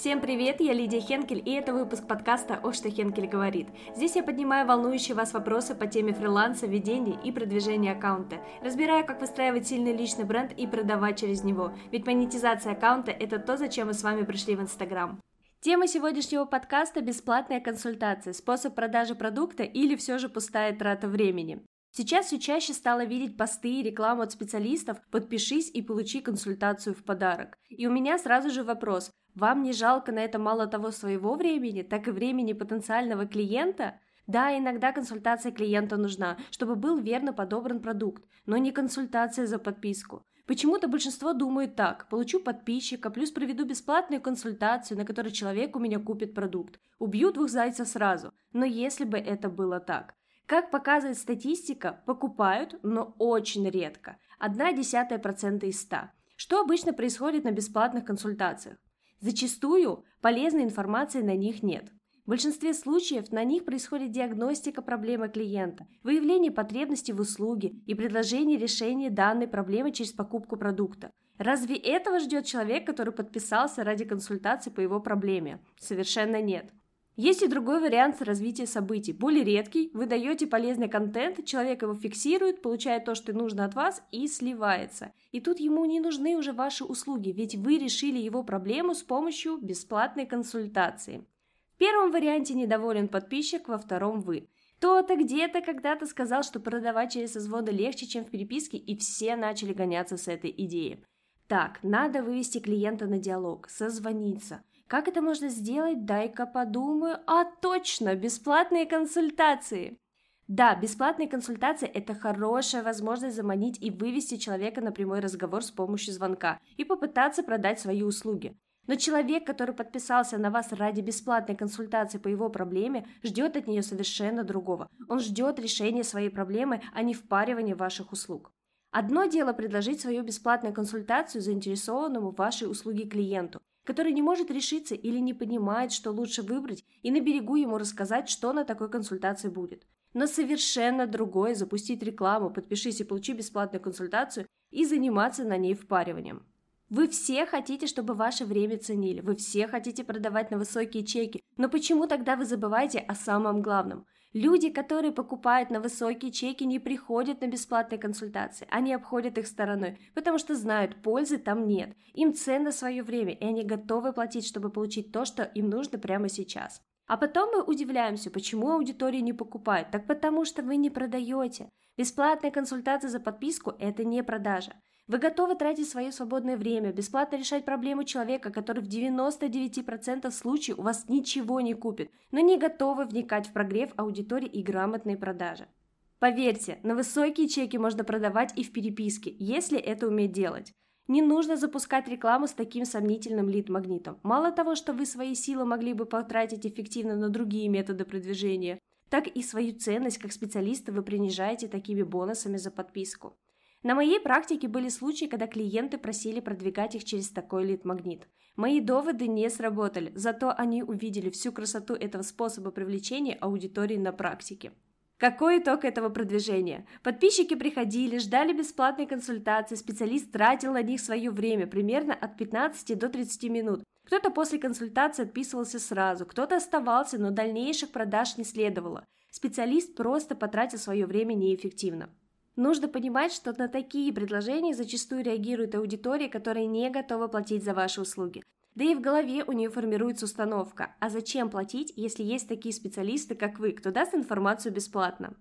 Всем привет, я Лидия Хенкель, и это выпуск подкаста «О, что Хенкель говорит». Здесь я поднимаю волнующие вас вопросы по теме фриланса, ведения и продвижения аккаунта. Разбираю, как выстраивать сильный личный бренд и продавать через него. Ведь монетизация аккаунта – это то, зачем мы с вами пришли в Инстаграм. Тема сегодняшнего подкаста – бесплатная консультация, способ продажи продукта или все же пустая трата времени. Сейчас все чаще стало видеть посты и рекламу от специалистов «Подпишись и получи консультацию в подарок». И у меня сразу же вопрос, вам не жалко на это мало того своего времени, так и времени потенциального клиента? Да, иногда консультация клиента нужна, чтобы был верно подобран продукт, но не консультация за подписку. Почему-то большинство думает так, получу подписчика, плюс проведу бесплатную консультацию, на которой человек у меня купит продукт. Убью двух зайцев сразу. Но если бы это было так. Как показывает статистика, покупают, но очень редко. Одна десятая процента из ста. Что обычно происходит на бесплатных консультациях? Зачастую полезной информации на них нет. В большинстве случаев на них происходит диагностика проблемы клиента, выявление потребностей в услуге и предложение решения данной проблемы через покупку продукта. Разве этого ждет человек, который подписался ради консультации по его проблеме? Совершенно нет. Есть и другой вариант развития событий, более редкий. Вы даете полезный контент, человек его фиксирует, получает то, что нужно от вас и сливается. И тут ему не нужны уже ваши услуги, ведь вы решили его проблему с помощью бесплатной консультации. В первом варианте недоволен подписчик, во втором вы. Кто-то где-то когда-то сказал, что продавать через созвоны легче, чем в переписке, и все начали гоняться с этой идеей. Так, надо вывести клиента на диалог, созвониться. Как это можно сделать? Дай-ка подумаю. А точно, бесплатные консультации. Да, бесплатные консультации – это хорошая возможность заманить и вывести человека на прямой разговор с помощью звонка и попытаться продать свои услуги. Но человек, который подписался на вас ради бесплатной консультации по его проблеме, ждет от нее совершенно другого. Он ждет решения своей проблемы, а не впаривания ваших услуг. Одно дело предложить свою бесплатную консультацию заинтересованному в вашей услуге клиенту, который не может решиться или не понимает, что лучше выбрать, и на берегу ему рассказать, что на такой консультации будет. Но совершенно другое запустить рекламу, подпишись и получи бесплатную консультацию и заниматься на ней впариванием. Вы все хотите, чтобы ваше время ценили, вы все хотите продавать на высокие чеки, но почему тогда вы забываете о самом главном – Люди, которые покупают на высокие чеки, не приходят на бесплатные консультации. Они обходят их стороной, потому что знают, пользы там нет. Им ценно свое время, и они готовы платить, чтобы получить то, что им нужно прямо сейчас. А потом мы удивляемся, почему аудитория не покупает. Так потому что вы не продаете. Бесплатная консультация за подписку – это не продажа. Вы готовы тратить свое свободное время, бесплатно решать проблему человека, который в 99% случаев у вас ничего не купит, но не готовы вникать в прогрев аудитории и грамотные продажи. Поверьте, на высокие чеки можно продавать и в переписке, если это уметь делать. Не нужно запускать рекламу с таким сомнительным лид-магнитом. Мало того, что вы свои силы могли бы потратить эффективно на другие методы продвижения, так и свою ценность как специалиста вы принижаете такими бонусами за подписку. На моей практике были случаи, когда клиенты просили продвигать их через такой лид-магнит. Мои доводы не сработали, зато они увидели всю красоту этого способа привлечения аудитории на практике. Какой итог этого продвижения? Подписчики приходили, ждали бесплатной консультации, специалист тратил на них свое время, примерно от 15 до 30 минут. Кто-то после консультации отписывался сразу, кто-то оставался, но дальнейших продаж не следовало. Специалист просто потратил свое время неэффективно. Нужно понимать, что на такие предложения зачастую реагирует аудитория, которая не готова платить за ваши услуги. Да и в голове у нее формируется установка, а зачем платить, если есть такие специалисты, как вы, кто даст информацию бесплатно?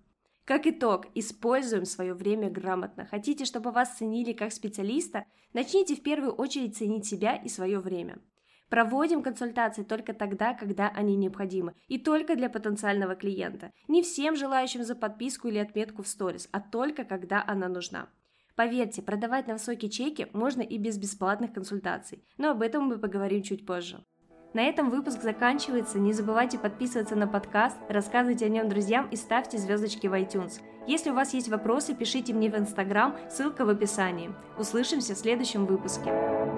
Как итог, используем свое время грамотно. Хотите, чтобы вас ценили как специалиста? Начните в первую очередь ценить себя и свое время. Проводим консультации только тогда, когда они необходимы, и только для потенциального клиента. Не всем желающим за подписку или отметку в сторис, а только когда она нужна. Поверьте, продавать на высокие чеки можно и без бесплатных консультаций, но об этом мы поговорим чуть позже. На этом выпуск заканчивается. Не забывайте подписываться на подкаст, рассказывайте о нем друзьям и ставьте звездочки в iTunes. Если у вас есть вопросы, пишите мне в Instagram, ссылка в описании. Услышимся в следующем выпуске.